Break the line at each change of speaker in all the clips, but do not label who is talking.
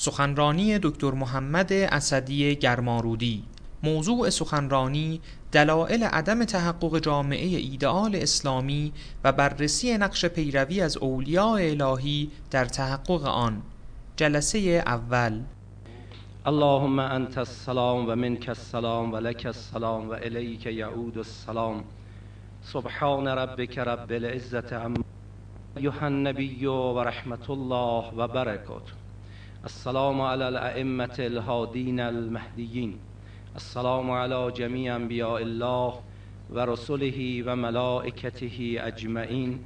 سخنرانی دکتر محمد اسدی گرمارودی. موضوع سخنرانی دلایل عدم تحقق جامعه ایدئال اسلامی و بررسی نقش پیروی از اولیاء الهی در تحقق آن. جلسه اول.
اللهم انت السلام و منك السلام و لك السلام و الیک یعود السلام. سبحان ربك رب العزة عما ایها النبی و رحمت الله و برکاته. السلام على الائمة الهادین المهدیین السلام على جميع انبیاء الله و رسله و اجمعین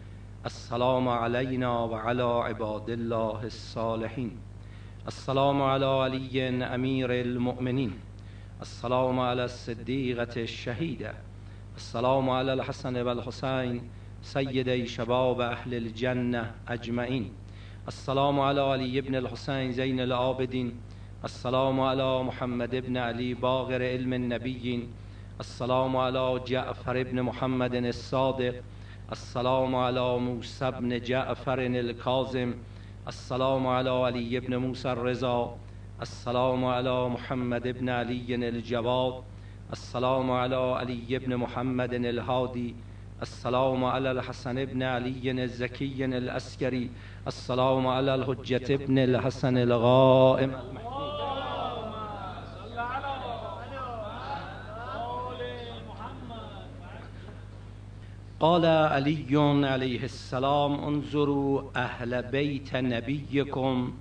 السلام علینا و علی عباد الله الصالحین السلام على علی امیر المؤمنین السلام على الصدیقة الشهیده السلام على الحسن و الحسین شباب اهل الجنه اجمعین السلام على علی ابن الحسین زین العابدین السلام على محمد ابن علی باغر علم النبیین السلام على جعفر ابن محمد الصادق. السلام على موسى ابن جعفر الكاظم. السلام على علي ابن موسى الرضا. السلام على محمد ابن علي الجواد. السلام على علي ابن محمد الهادي. السلام على الحسن ابن علي الزكي الأسكري. السلام على الحجة ابن الحسن الغائم. قال علي عليه السلام انظروا أهل بيت نبيكم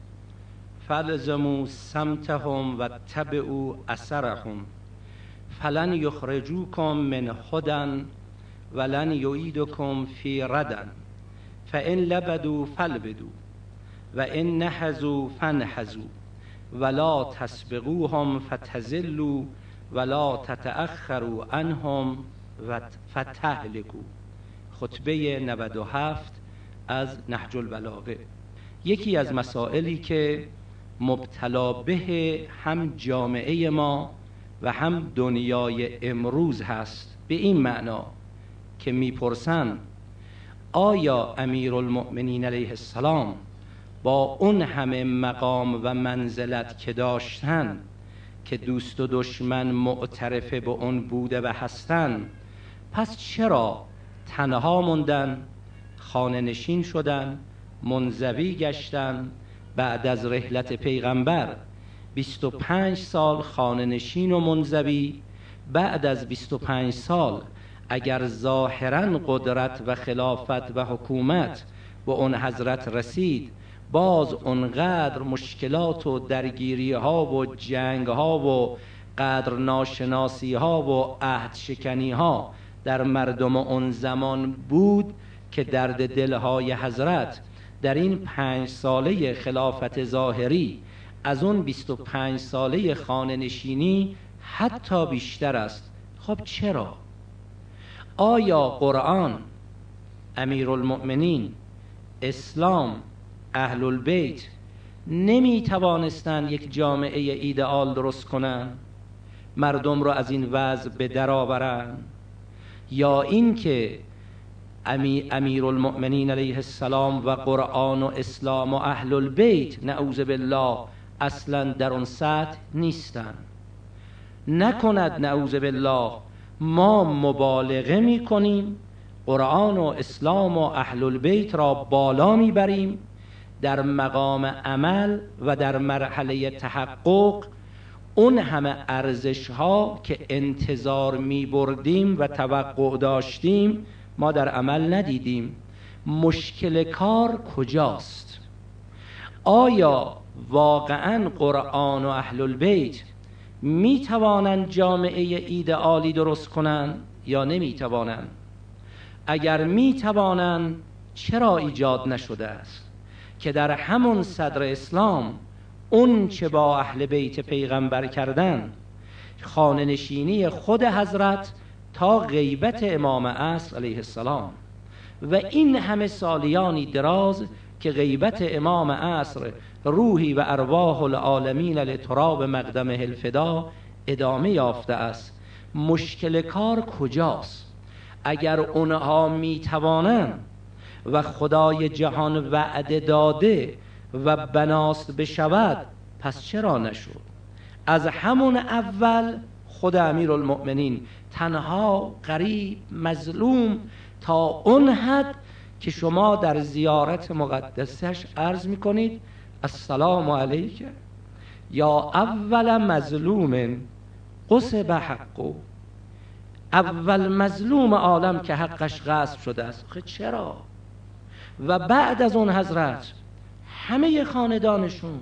فالزموا سمتهم واتبعوا أثرهم فلن يخرجوكم من هدى ولن يعيدكم في ردن. فإن لبدوا فالبدوا وإن نحزوا فانحزوا ولا تسبقوهم فتزلوا ولا تتأخروا عنهم فتهلكوا خطبه 97 از نهج البلاغه. یکی از مسائلی که مبتلا به هم جامعه ما و هم دنیای امروز هست به این معنا که می‌پرسن آیا امیر المؤمنین علیه السلام با اون همه مقام و منزلت که داشتن که دوست و دشمن معترف به اون بوده و هستن پس چرا تنها موندن خانه نشین شدن منزوی گشتن بعد از رحلت پیغمبر؟ 25 سال خانه نشین و منزوی بعد از 25 سال اگر ظاهرا قدرت و خلافت و حکومت به اون حضرت رسید باز اونقدر مشکلات و درگیری ها و جنگ ها و قدر ناشناسی ها و عهد شکنی ها در مردم اون زمان بود که درد دلهای حضرت در این پنج ساله خلافت ظاهری از اون 25 ساله خانه نشینی حتی بیشتر است خب چرا؟ آیا قرآن امیر المؤمنین اسلام اهل البیت نمی توانستند یک جامعه ایدئال درست کنند مردم را از این وضع به در آورند یا اینکه امیر المؤمنین علیه السلام و قرآن و اسلام و اهل البیت نعوذ بالله اصلا در اون سطح نیستن. نکند نعوذ بالله ما مبالغه می کنیم قرآن و اسلام و اهل البیت را بالا می‌بریم در مقام عمل و در مرحله تحقق اون همه ارزش ها که انتظار می بردیم و توقع داشتیم ما در عمل ندیدیم. مشکل کار کجاست؟ آیا واقعا قرآن و اهل البیت می توانند جامعه ایدئالی درست کنند یا نمی توانند اگر می توانند چرا ایجاد نشده است؟ که در همون صدر اسلام اون چه با اهل بیت پیغمبر کردن خانه نشینی خود حضرت تا غیبت امام عصر علیه السلام. و این همه سالیانی دراز که غیبت امام عصر روحی و ارواح العالمین لتراب مقدم الفدا ادامه یافته است. مشکل کار کجاست؟ اگر اونها می توانند و خدای جهان وعده داده و بناست بشود پس چرا نشد؟ از همون اول خود امیر المؤمنین تنها قریب مظلوم تا اون حد که شما در زیارت مقدسش عرض می‌کنید السلام علیکم یا اول مظلوم قصب حقو اول مظلوم عالم که حقش غصب شده است. خب چرا؟ و بعد از اون حضرت همه خاندانشون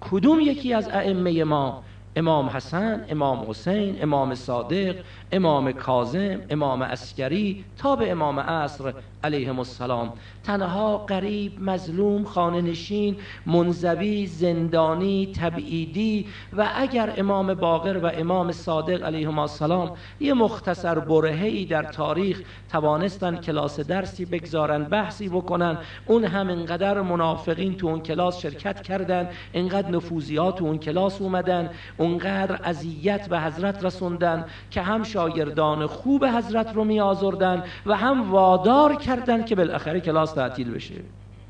کدوم یکی از ائمه ما؟ امام حسن امام حسین امام صادق امام کاظم امام اسکری تا به امام عصر علیهم السلام. تنها قریب مظلوم خانه نشین منزوی زندانی تبعیدی و اگر امام باقر و امام صادق علیهم السلام یه مختصر برهی در تاریخ توانستن کلاس درسی بگذارن بحثی بکنن اون هم انقدر منافقین تو اون کلاس شرکت کردن انقدر نفوذیات تو اون کلاس اومدن اونقدر اذیت به حضرت رسوندن که هم شاگردان خوب حضرت رو می آزردن و هم وادار کردن که بالاخره کلاس تعطیل بشه.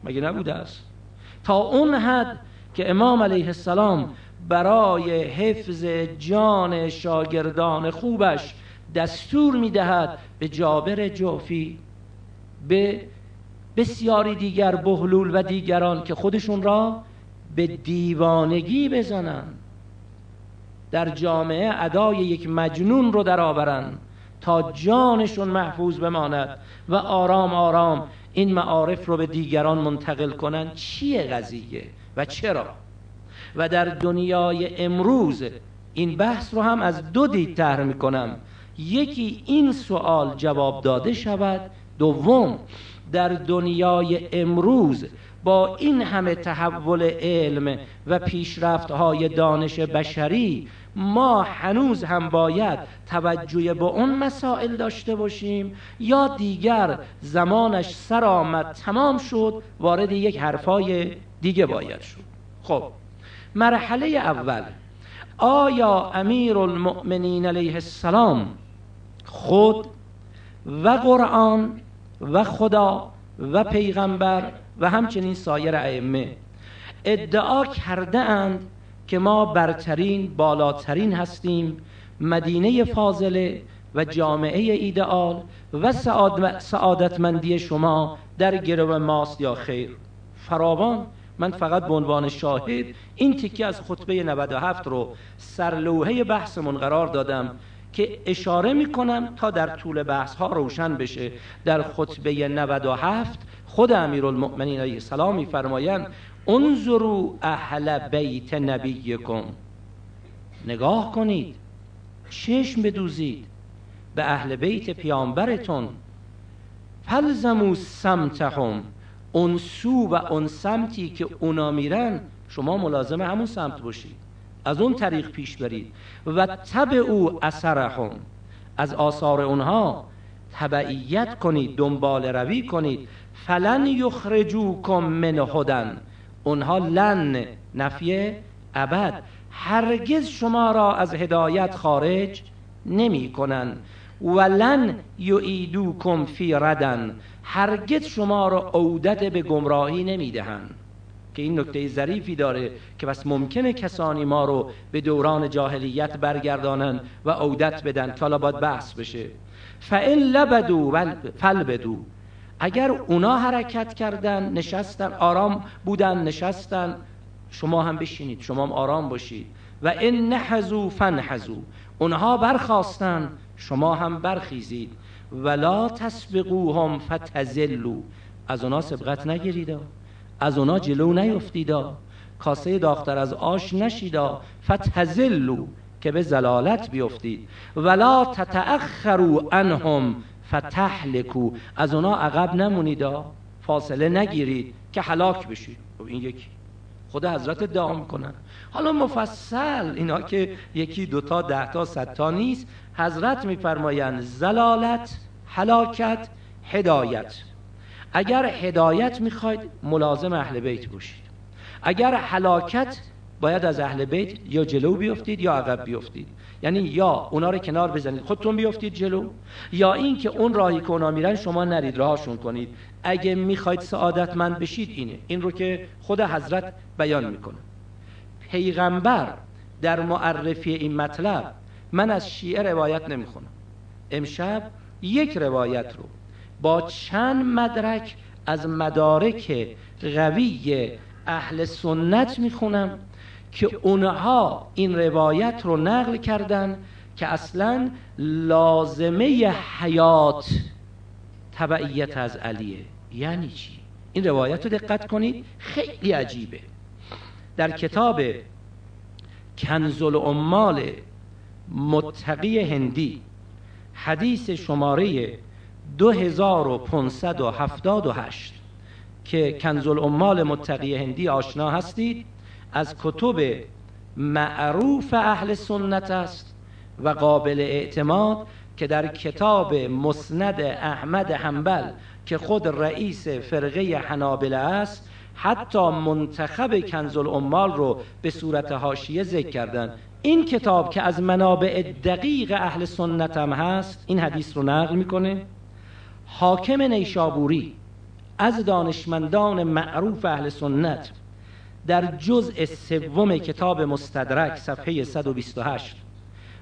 مگه نبوده است؟ تا اون حد که امام علیه السلام برای حفظ جان شاگردان خوبش دستور می‌دهد به جابر جوفی به بسیاری دیگر بهلول و دیگران که خودشون را به دیوانگی بزنند. در جامعه ادای یک مجنون رو درآورن تا جانشون محفوظ بماند و آرام آرام این معارف رو به دیگران منتقل کنن چیه قضیه و چرا؟ و در دنیای امروز این بحث رو هم از دو دید طرح می‌کنم. یکی این سوال جواب داده شود دوم در دنیای امروز با این همه تحول علم و پیشرفت های دانش بشری ما هنوز هم باید توجه به اون مسائل داشته باشیم یا دیگر زمانش سر آمد تمام شد وارد یک حرفای دیگه باید شد. خب مرحله اول آیا امیر المؤمنین علیه السلام خود و قرآن و خدا و پیغمبر و همچنین سایر ائمه. ادعا کرده اند که ما برترین بالاترین هستیم مدینه فاضله و جامعه ایدئال و سعادتمندی شما در گرو ماست یا خیر. فراوان من فقط به عنوان شاهد این تیکه از خطبه 97 رو سرلوحه بحثمون قرار دادم که اشاره می‌کنم تا در طول بحث ها روشن بشه. در خطبه 97 خود امیرالمؤمنین علیه السلام میفرمایند انظروا اهل بیت نبیکم. نگاه کنید چشم بدوزید به اهل بیت پیامبرتون. فلزمو سمتهم. اون سو و اون سمتی که اونا میرن شما ملازم همون سمت باشید. از اون طریق پیش برید. و تبع او اثرهم. از آثار اونها تبعیت کنید دنبال روی کنید. فلن یخرجوکم من هدن. اونها لن نفی ابد. هرگز شما را از هدایت خارج نمی کنن ولن یعیدوکم فی ردن. هرگز شما را عودت به گمراهی نمی دهن که این نکته ظریفی داره که بس ممکنه کسانی ما رو به دوران جاهلیت برگردانن و عودت بدن. که حالا باید بحث بشه. فئن لبدو فلبدو اگر اونا حرکت کردن نشستن آرام بودن نشستن شما هم بشینید شما هم آرام باشید. و ان نحزو فنحزو. اونها برخواستن شما هم برخیزید. ولا تسبقوهم فتزلوا از اونا سبقت نگیرید از اونا جلو نیفتید کاسه داختر از آش نشیدا. فتزلوا که به زلالت بیفتید. ولا تتأخروا عنهم فتحلکو از اونا عقب نمونید فاصله نگیرید که حلاک بشید. خب این یکی. خدا حضرت ادعا می‌کنن حالا مفصل اینا که یکی دوتا دهتا صدتا نیست. حضرت میفرمایند زلالت حلاکت هدایت. اگر هدایت می‌خواید ملازم اهل بیت باشید. اگر حلاکت باید از اهل بیت یا جلو بیفتید یا عقب بیفتید. یعنی یا اونا رو کنار بزنید خودتون بیفتید جلو یا این که اون راهی که اونا میرن شما نرید راهشون کنید. اگه می‌خواید سعادتمند بشید اینه. این رو که خود حضرت بیان می‌کنه. پیغمبر در معرفی این مطلب من از شیعه روایت نمی‌خونم. امشب یک روایت رو با چند مدرک از مدارک قوی اهل سنت می‌خونم. که اونها این روایت رو نقل کردن که اصلا لازمه حیات تبعیت از علیه یعنی چی؟ این روایت رو دقت کنید خیلی عجیبه در کتاب کنز العمال متقی هندی حدیث شماره 2578 که کنز العمال متقی هندی آشنا هستید از کتب معروف اهل سنت است و قابل اعتماد که در کتاب مسند احمد حنبل که خود رئیس فرقه حنابله است حتی منتخب کنز العمال رو به صورت حاشیه ذکر کردن. این کتاب که از منابع دقیق اهل سنت هم هست این حدیث رو نقل می‌کنه. حاکم نیشابوری از دانشمندان معروف اهل سنت در جزء سوم کتاب مستدرک صفحه 128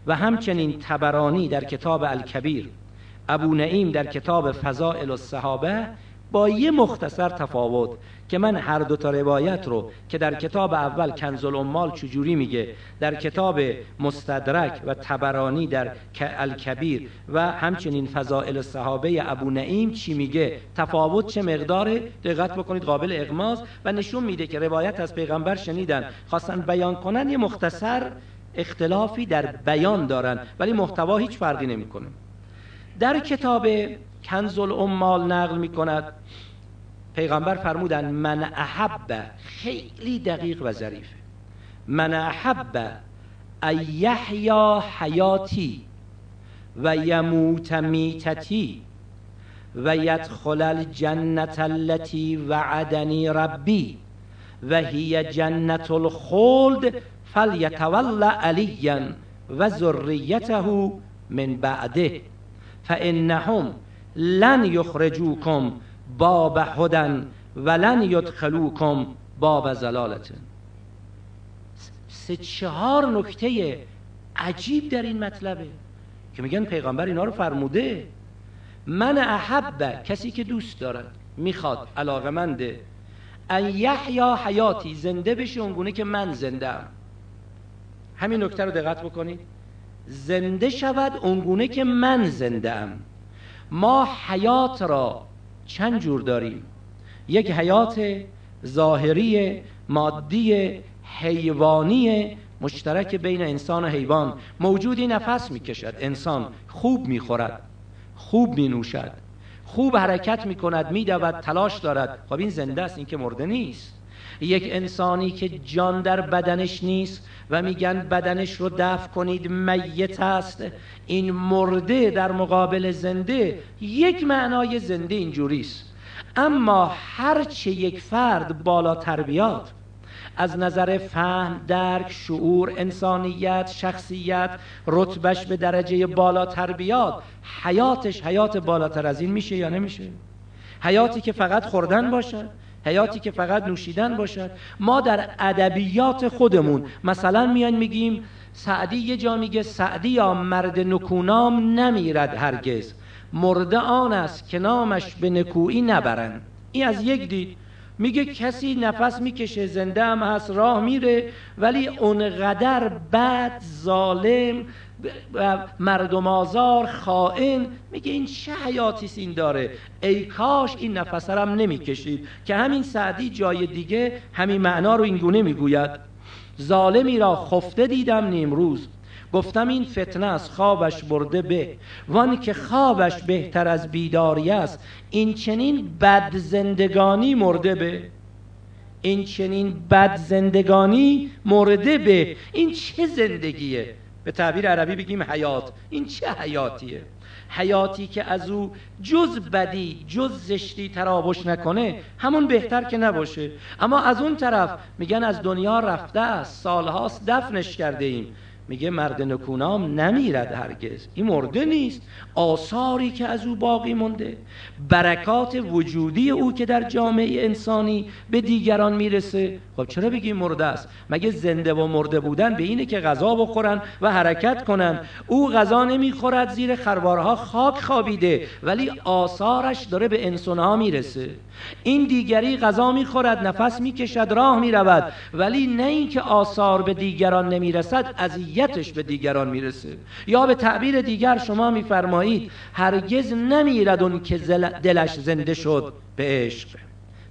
و همچنین تبرانی در کتاب الکبیر ابو نعیم در کتاب فضائل الصحابه با یه مختصر تفاوت که من هر دو تا روایت رو که در کتاب اول کنز الامال چجوری میگه در کتاب مستدرک و تبرانی در الکبیر و همچنین فضائل صحابه ابو نعیم چی میگه؟ تفاوت چه مقداره؟ دقت بکنید قابل اغماز و نشون میده که روایت از پیغمبر شنیدن خواستن بیان کنن یه مختصر اختلافی در بیان دارن ولی محتوا هیچ فرقی نمی‌کنه. در کتاب کنز الامال نقل می‌کند. پیغمبر فرمودن من احب خیلی دقیق و ظریفه من احب ایحیا حیاتی و یموت میتتی و یدخل الجنت التي وعدنی ربی و هی جنت الخلد فلیتول علیا و ذریته من بعده. فانهم لن یخرجوکم باب هدن ولن یدخلوکم باب زلالت سه چهار نکته عجیب در این مطلبه که میگن پیغمبر اینا رو فرموده. من احب کسی که دوست دارد می‌خواد علاقمنده ان یحیا حیاتی زنده بشه اونگونه که من زنده ام. همین نکته رو دقت بکنید. زنده شود اونگونه که من زنده ام. ما حیات را چند جور داریم؟ یک حیات ظاهری مادی حیوانی مشترک بین انسان و حیوان. موجودی نفس می‌کشد. انسان خوب می‌خورد. خوب مینوشد. خوب حرکت می‌کند میدود تلاش دارد. خب این زنده است این که مرده نیست. یک انسانی که جان در بدنش نیست و میگن بدنش رو دفع کنید میت است. این مرده در مقابل زنده یک معنای زنده اینجوریست. اما هرچه یک فرد بالا تربیات از نظر فهم، درک، شعور، انسانیت، شخصیت، رتبش به درجه بالا تربیات حیاتش حیات بالاتر از این میشه یا نمیشه؟ حیاتی که فقط خوردن باشد حیاتی که فقط نوشیدن باشد. ما در ادبیات خودمون مثلا میان میگیم سعدی یه جا میگه سعدی یا مرد نکونام نمیرد هرگز. مرده آن است که نامش به نکویی نبرند. این از یک دید میگه کسی نفس می‌کشه زنده هم هست راه میره ولی اونقدر بد ظالم مردم آزار خائن میگه این چه حیاتی این داره؟ ای کاش این نفسرم نمی‌کشید. که همین سعدی جای دیگه همین معنا رو اینگونه می‌گوید. ظالمی را خفته دیدم نیمروز. گفتم این فتنه از خوابش برده به. وان که خوابش بهتر از بیداری است این چنین بد زندگانی مرده به. این چنین بد زندگانی مرده به. این چه زندگیه؟ به تعبیر عربی بگیم حیات. این چه حیاتیه؟ حیاتی که از او جز بدی جز زشتی تراوش نکنه همون بهتر که نباشه. اما از اون طرف میگن از دنیا رفته است سالهاست دفنش کرده ایم. میگه مرد نکونام نمیرد هرگز. این مرده نیست. آثاری که از او باقی مونده برکات وجودی او که در جامعه انسانی به دیگران می‌رسه. خب چرا بگیم مرده است؟ مگه زنده و مرده بودن به اینه که غذا بخورن و حرکت کنن؟ او غذا نمی‌خورد زیر خروارها خاک خوابیده ولی آثارش داره به انسانها می‌رسه. این دیگری غذا می‌خورد نفس می‌کشد راه می‌رود ولی نه اینکه آثار به دیگران نمی‌رسد اذیتش به دیگران می‌رسه. یا به تعبیر دیگر شما میفرمایید هرگز نمیرد اون که دلش زنده شد به عشق.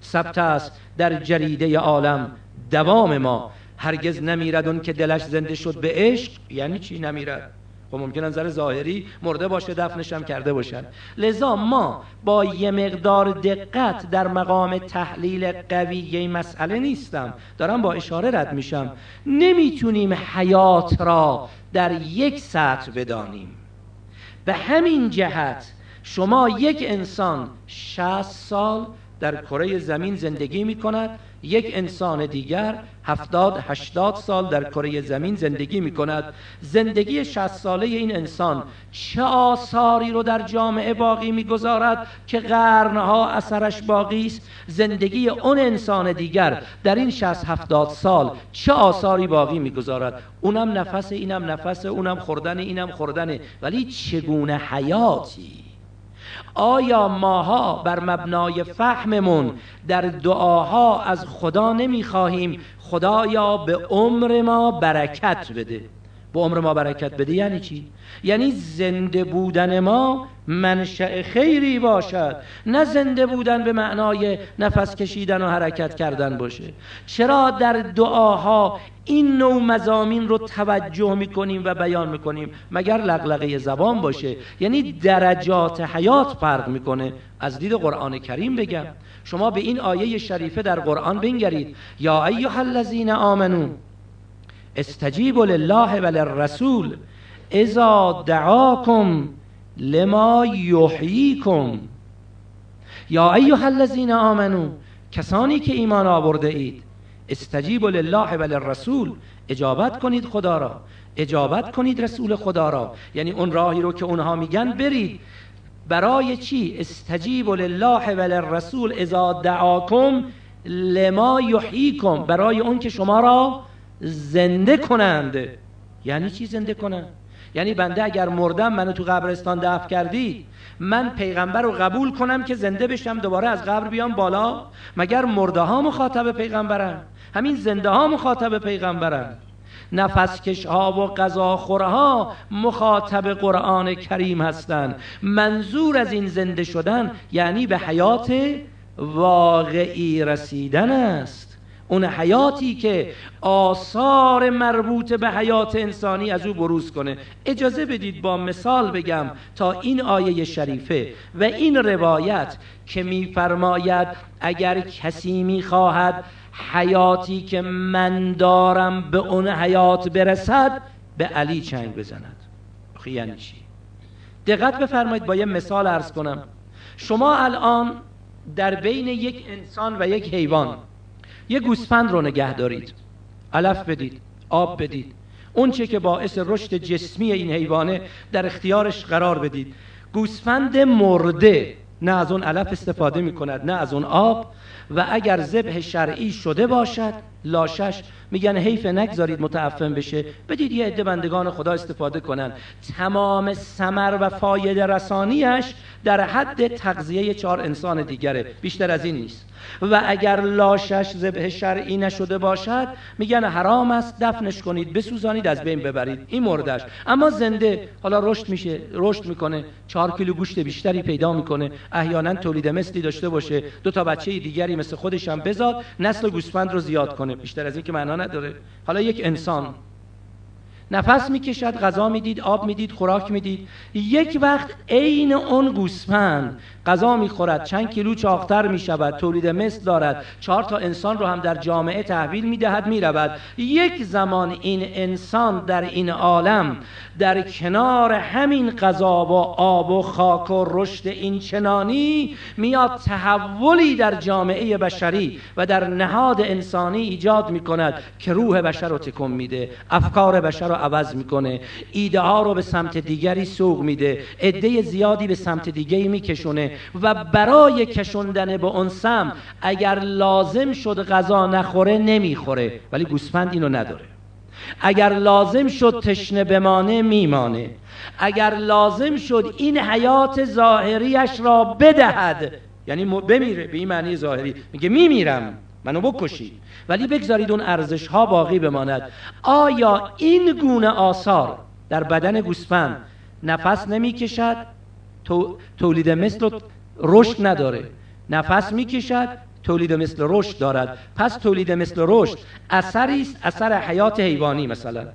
ثبت است در جریده عالم دوام ما. هرگز نمیرد اون که دلش زنده شد به عشق. یعنی چی نمیرد؟ خب ممکن نظر ظاهری مرده باشه دفنش هم کرده باشن. لذا ما با یه مقدار دقت در مقام تحلیل قوی یه مسئله نیستم. دارم با اشاره رد میشم. نمی‌تونیم حیات را در یک سطر بدانیم. به همین جهت شما یک انسان 60 سال در کره زمین زندگی می کند یک انسان دیگر هفتاد هشتاد سال در کره زمین زندگی می کند زندگی شست ساله این انسان چه آثاری رو در جامعه باقی می‌گذارد که قرنها اثرش باقی است؟ زندگی اون انسان دیگر در این شست هفتاد سال چه آثاری باقی می‌گذارد؟ اونم نفس اینم نفس اونم خوردن اینم خوردنه ولی چگونه حیاتی؟ آیا ماها بر مبنای فهممون در دعاها از خدا نمی‌خواهیم خدایا به عمر ما برکت بده؟ به عمر ما برکت بده یعنی چی؟ یعنی زنده بودن ما منشأ خیری باشد. نه زنده بودن به معنای نفس کشیدن و حرکت کردن باشه. چرا در دعاها این نوع مزامین رو توجه می‌کنیم و بیان می‌کنیم؟ مگر لغلقه زبان باشه؟ یعنی درجات حیات فرق می‌کنه. از دید قرآن کریم بگم. شما به این آیه شریفه در قرآن بنگرید. یا ایها الذین آمنو استجیبوا لله و للرسول اذا دعاکم لما یحییکم. یا ایها الذین آمنو کسانی که ایمان آورده اید استجیبوا لله و للرسول اجابت کنید خدا را اجابت کنید رسول خدا را. یعنی اون راهی رو که اونها میگن برید. برای چی؟ استجیب لله و للرسول اذا دعاکم لما یحییکم. برای اون که شما را زنده کنند. یعنی چی زنده کنند؟ یعنی بنده اگر مردم منو تو قبرستان دفن کردی من پیغمبر رو قبول کنم که زنده بشم دوباره از قبر بیام بالا؟ مگر مرده ها مخاطب پیغمبرن؟ همین زنده ها مخاطب پیغمبرن. نفسکش ها و غذاخوره ها مخاطب قرآن کریم هستند منظور از این زنده شدن یعنی به حیات واقعی رسیدن است. اون حیاتی که آثار مربوط به حیات انسانی از او بروز کنه. اجازه بدید با مثال بگم تا این آیه شریفه و این روایت که میفرماید اگر کسی می‌خواهد حیاتی که من دارم به اون حیات برسد به علی چنگ بزند. یعنی چی؟ دقت بفرمایید با یه مثال ارز کنم. شما الان در بین یک انسان و یک حیوان یه گوسفند رو نگه دارید. علف بدید آب بدید. اون چه که باعث رشد جسمی این حیوانه در اختیارش قرار بدید. گوسفند مرده نه از اون علف استفاده می کند نه از اون آب. و اگر ذبح شرعی شده باشد لاشش. میگن حیف نگذارید متعفن بشه. بدید یه عده بندگان خدا استفاده کنن. تمام سمر و فایده رسانیش در حد تغذیه چهار انسان دیگره. بیشتر از این نیست. و اگر لاشش ذبح شرعی نشده باشد میگن حرام است دفنش کنید بسوزانید از بین ببرید. این مردش اما زنده حالا رشد میشه رشد می‌کنه. چهار کیلو گوشت بیشتری پیدا می‌کنه. احیانا تولید مثلی داشته باشه. دو تا بچه دیگری مثل خودش هم بزاد نسل گوسفند رو زیاد کنه. بیشتر از این که معنا نداره. حالا یک انسان نفس می‌کشد غذا می‌دید آب می‌دید خوراک می‌دید. یک وقت عین اون گوسفند غذا می‌خورد چند کیلو چاختر می‌شود تولید مثل دارد. چهار تا انسان رو هم در جامعه تحویل می‌دهد می‌رود. یک زمان این انسان در این عالم در کنار همین غذا و آب و خاک و رشد این چنانی میاد تحولی در جامعه بشری و در نهاد انسانی ایجاد می‌کند که روح بشر رو تکون میده افکار بشر رو عوض می‌کنه ایده ها رو به سمت دیگری سوق میده عده زیادی به سمت دیگری میکشونه. و برای کشوندن به اون سم اگر لازم شد غذا نخوره نمی‌خوره. ولی گوسفند اینو نداره. اگر لازم شد تشنه بمانه میمانه. اگر لازم شد این حیات ظاهریش را بدهد یعنی بمیره به این معنی ظاهری. میگه میمیرم منو بکشید ولی بگذارید اون ارزش ها باقی بماند. آیا این گونه آثار در بدن گوسفند نفس نمی‌کشد؟ تولید مثل رشد نداره. نفس می‌کشد تولید مثل رشد دارد. پس تولید مثل رشد اثری است اثر حیات حیوانی مثلا.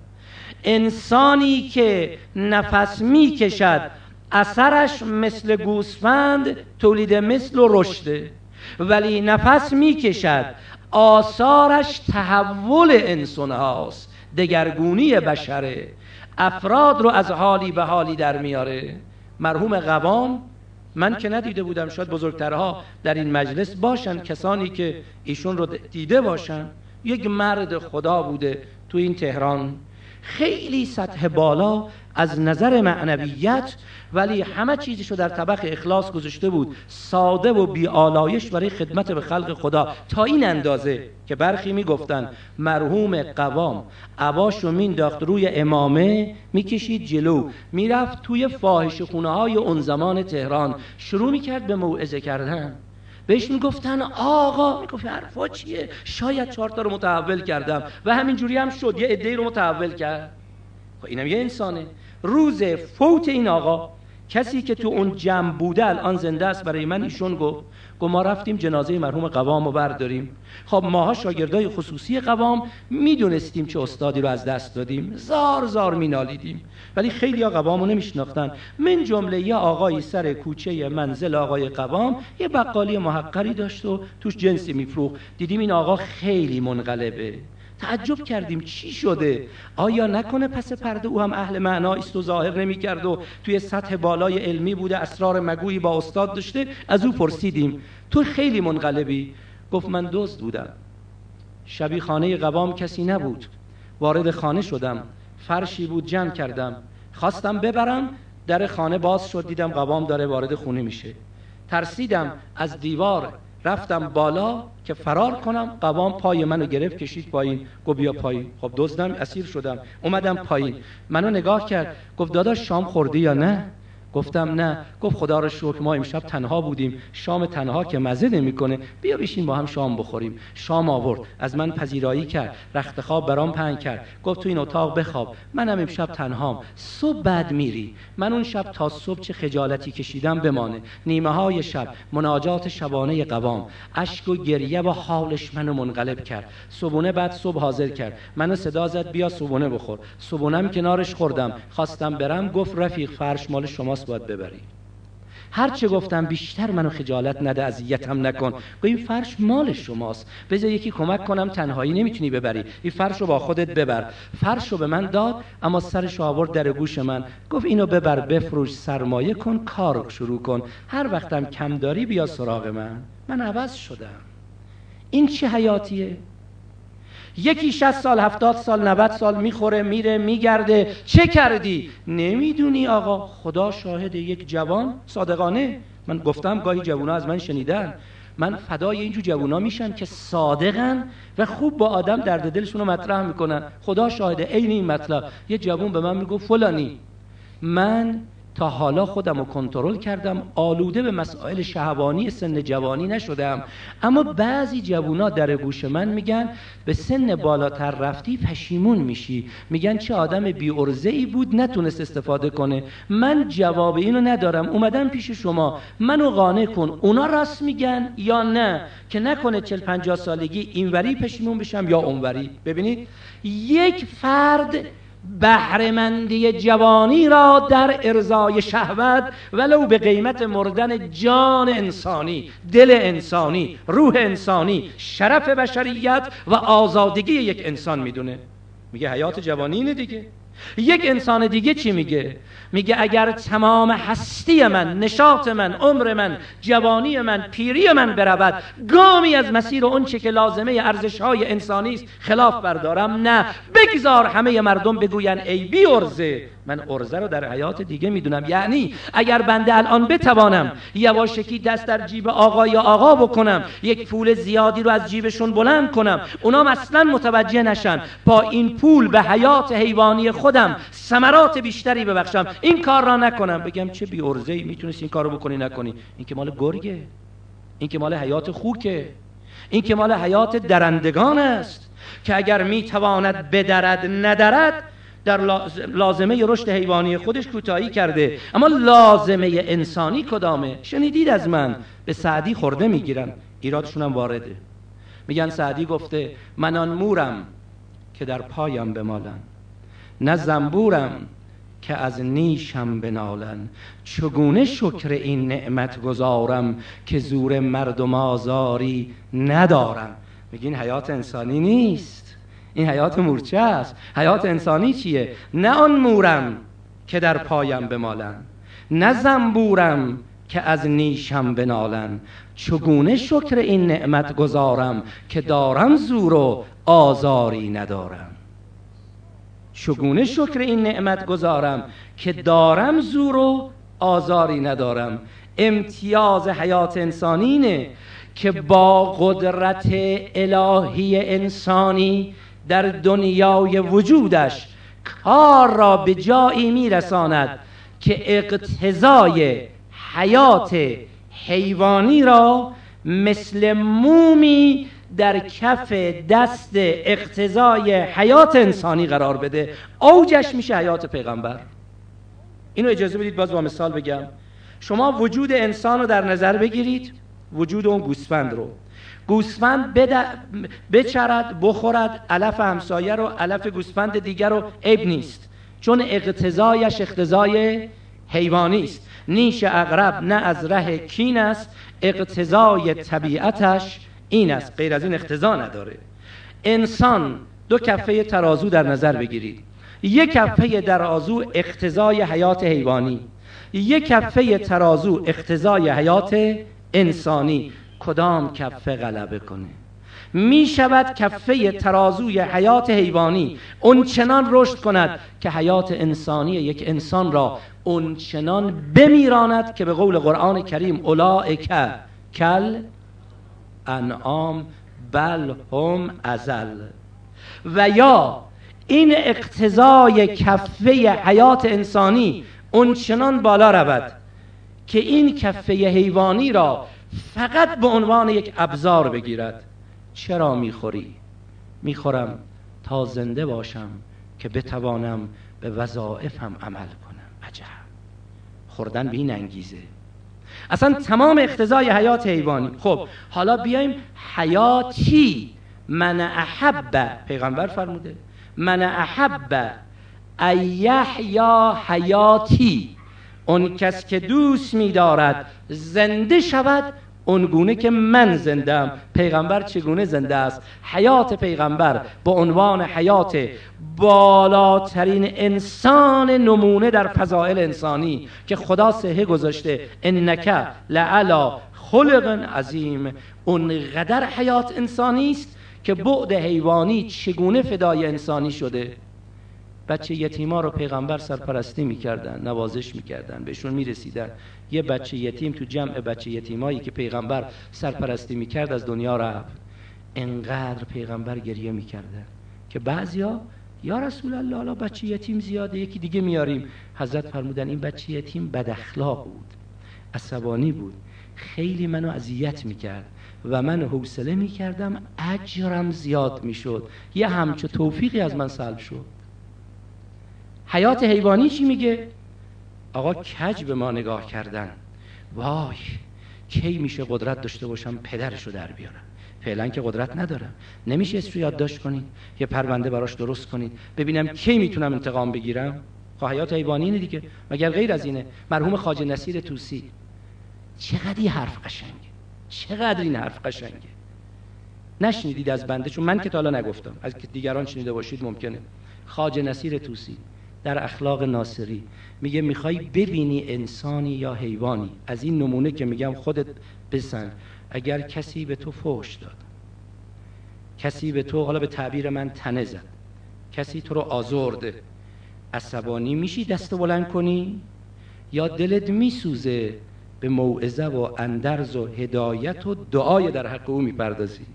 انسانی که نفس می‌کشد اثرش مثل گوسفند تولید مثل و رشده ولی نفس می‌کشد آثارش تحول انسان هاست دگرگونی بشره. افراد رو از حالی به حالی در میاره. مرحوم قوام من که ندیده بودم شاید بزرگترها در این مجلس باشن کسانی که ایشون رو دیده باشن. یک مرد خدا بوده تو این تهران. خیلی سطح بالا از نظر معنویت ولی همه چیزشو در طبق اخلاص گذاشته بود. ساده و بیالایش برای خدمت به خلق خدا. تا این اندازه که برخی می‌گفتن مرحوم قوام عباشو مینداخت روی امامه می‌کشید جلو. می‌رفت توی فاحش خونه های اون زمان تهران. شروع می‌کرد به موعظه کردن. بهش می‌گفتن آقا می‌گفت حرفا چیه؟ شاید چهار رو متحول کردم. و همینجوری هم شد. یه عده رو متحول کرد. خب اینم یه انسانه. روز فوت این آقا کسی که تو اون جمع بوده الان زنده است برای من ایشون گفت گفت ما رفتیم جنازه مرحوم قوام رو برداریم. خب ماها شاگردای خصوصی قوام می‌دونستیم چه استادی رو از دست دادیم. زار زار مینالیدیم. ولی خیلی ها قوام رو نمیشناختن. من جمله یه آقایی سر کوچه منزل آقای قوام یه بقالی محقری داشت و توش جنسی میفروخ دیدیم این آقا خیلی منقلبه. تعجب کردیم چی شده؟ آیا نکنه پس پرده او هم اهل معنا است و ظاهر نمی کرد و توی سطح بالای علمی بوده اسرار مگویی با استاد داشته؟ از او پرسیدیم. تو خیلی منقلبی. گفت من دزد بودم. شبی خانه قوام کسی نبود. وارد خانه شدم. فرشی بود جمع کردم. خواستم ببرم در خانه باز شد دیدم قوام داره وارد خونه میشه. ترسیدم. از دیوار رفتم بالا که فرار کنم قوام پای منو گرفت کشید پایین. گفت بیا پایین. خب دزدم اسیر شدم. اومدم پایین. منو نگاه کرد. گفت داداش شام خوردی یا نه؟ گفتم نه. گفت خدا رو شکر ما امشب تنها بودیم. شام تنها که مزه نمی‌کنه. بیا بشین با هم شام بخوریم. شام آورد. از من پذیرایی کرد. رخت خواب برام پهن کرد. گفت تو این اتاق بخواب. منم امشب تنهام. صبح بعد میری. من اون شب تا صبح چه خجالتی کشیدم بمانه. نیمه های شب. مناجات شبانه قوام. اشک و گریه و حالش منو منقلب کرد. صبونه بعد صبح حاضر کرد. منو صدا زد بیا صبونه بخور. صبونم کنارش خوردم. خواستم برم. گفت رفیق فرش مال شماست. باید ببری هر چه گفتم بیشتر منو خجالت نده اذیتم نکن. این فرش مال شماست. بذار یکی کمک کنم تنهایی نمی‌تونی ببری. این فرش رو با خودت ببر. فرش رو به من داد اما سرش آورد در گوش من. گفت اینو ببر بفروش سرمایه کن کار شروع کن. هر وقتم کم داری بیا سراغ من. من عوض شدم. این چه حیاتیه؟ یکی 60 سال 70 سال 90 سال می‌خوره میره میگرده. چه کردی؟ نمی‌دونی آقا. خدا شاهد یک جوان. صادقانه. من گفتم گاهی جوونا از من شنیدن. من فدای اینجور جوونا میشن که صادقن و خوب با آدم درد دلشون رو مطرح می‌کنن. خدا شاهده عین این مطلب. یه جوون به من میگو فلانی. من تا حالا خودم رو کنترل کردم آلوده به مسائل شهوانی سن جوانی نشدم. اما بعضی جوونا در گوش من میگن به سن بالاتر رفتی پشیمون میشی. میگن چه آدم بی ای بود نتونست استفاده کنه. من جواب اینو ندارم. اومدم پیش شما. منو قانع کن. اونا راست میگن یا نه؟ که نکنه 40 50 سالگی اینوری پشیمون بشم یا اونوری. ببینید یک فرد بهرهمندی جوانی را در ارزای شهوت ولو به قیمت مردن جان انسانی دل انسانی روح انسانی شرف بشریت و آزادگی یک انسان می‌دونه. میگه حیات جوانی اینه دیگه. یک انسان دیگه چی میگه؟ میگه اگر تمام هستی من نشاط من عمر من جوانی من پیری من برود گامی از مسیر اون چه که لازمه ارزش های انسانی است خلاف بردارم نه. بگذار همه مردم بگوین ای بی ارزه من ارزه رو در حیات دیگه می‌دونم. یعنی اگر بنده الان بتوانم یواشکی دست در جیب آقا یا آقا بکنم یک پول زیادی رو از جیبشون بلند کنم اونا اصلا متوجه نشن با این پول به حیات حیوانی خودم ثمرات بیشتری ببخشم. این کار را نکنم. بگم چه بی ارزه ای می‌تونستی این کارو بکنی نکنی. این که مال گرگه. این که مال حیات خوکه. این که مال حیات درندگان است. که اگر می‌تواند بدرد ندرد در لازمه رشد حیوانی خودش کوتاهی کرده. اما لازمه انسانی کدامه؟ شنیدید از من. به سعدی خورده می‌گیرن ایرادشون هم وارده. میگن سعدی گفته من آن مورم که در پایم بمالن نه زنبورم که از نیشم بنالن. چگونه شکر این نعمت گذارم که زور مردم آزاری ندارم؟ میگین حیات انسانی نیست. این حیات مورچه است. حیات انسانی چیه؟ نه آن مورم که در پایم بمالن نه زنبورم که از نیشم بنالن. چگونه شکر این نعمت گذارم که دارم زور و آزاری ندارم؟ چگونه شکر این نعمت گذارم که دارم زور و آزاری ندارم؟ امتیاز حیات انسانینه که با قدرت الهی انسانی در دنیای وجودش کار را به جایی میرساند که اقتضای حیات حیوانی را مثل مومی در کف دست اقتضای حیات انسانی قرار بده. اوجش میشه حیات پیغمبر. اینو اجازه بدید باز با مثال بگم. شما وجود انسان رو در نظر بگیرید وجود اون گوسفند رو. گوسفند بچرد بخورد علف همسایه رو علف گوسفند دیگر رو عیب نیست. چون اقتضایش اقتضای حیوانی است. نیش اغرب نه از ره کین است اقتضای طبیعتش این است. غیر از این اقتضا نداره. انسان دو کفه ترازو در نظر بگیرید. یک کفه ترازو اقتضای حیات حیوانی. یک کفه ترازو اقتضای حیات انسانی. کدام کفه غلبه کنه؟ می شود کفه ترازوی حیات حیوانی اون چنان رشد کند که حیات انسانی یک انسان را اون چنان بمیراند که به قول قرآن کریم اولائک کل انعام بل هم ازل. و یا این اقتضای کفه حیات انسانی اون چنان بالا رود که این کفه حیوانی را فقط به عنوان یک ابزار بگیرد. چرا می‌خوری؟ می‌خورم تا زنده باشم که بتوانم به وظایفم عمل کنم. عجب. خوردن به این انگیزه. اصلا تمام اقتضای حیات حیوانی. خب حالا بیایم حیاتی. من احب پیغمبر فرموده. من احب ایحیا حیاتی. اون کس که دوست می‌دارد زنده شود اونگونه که من زندم پیغمبر چگونه زنده است؟ حیات پیغمبر به عنوان حیات بالاترین انسان نمونه در فضائل انسانی که خدا صحه گذاشته. انک لعلا خلق عظیم. اونقدر حیات انسانی است که بعد حیوانی چگونه فدای انسانی شده؟ بچه یتیما رو پیغمبر سرپرستی می‌کردن نوازش می‌کردن بهشون می‌رسیدن. یه بچه یتیم تو جمع بچه یتیمایی که پیغمبر سرپرستی می‌کرد از دنیا رفت. انقدر پیغمبر گریه می‌کردن که بعضیا یا رسول الله حالا بچه یتیم زیاده یکی دیگه میاریم. حضرت فرمودن این بچه یتیم بد اخلاق بود عصبانی بود خیلی منو اذیت می‌کرد و من حوصله می‌کردم اجرم زیاد می‌شد. یه همچو توفیقی از من سلب شد. حیات حیوانی چی میگه؟ آقا کج به ما نگاه کردن؟ وای کی میشه قدرت داشته باشم پدرشو در بیارم؟ فعلا که قدرت ندارم. نمیشه اسم یادداشت کنید؟ یه پرونده براش درست کنید؟ ببینم کی می‌تونم انتقام بگیرم؟ خب حیات حیوانی اینه دیگه. مگر غیر از اینه؟ مرحوم خواجه نصیر توسی چقدر این حرف قشنگه؟ چقدر این حرف قشنگه؟ نشنیدید از بنده؟ چون من که تا حالا نگفتم. از دیگران شنیده باشید ممکنه. خواجه نصیر توسی در اخلاق ناصری. میگه می‌خوای ببینی انسانی یا حیوانی. از این نمونه که میگم خودت بسن اگر کسی به تو فوش داد کسی به تو حالا به تعبیر من تنه زد کسی تو رو آزرده عصبانی میشی دست بلند کنی؟ یا دلت میسوزه به موعظه و اندرز و هدایت و دعای در حق او می‌پردازی؟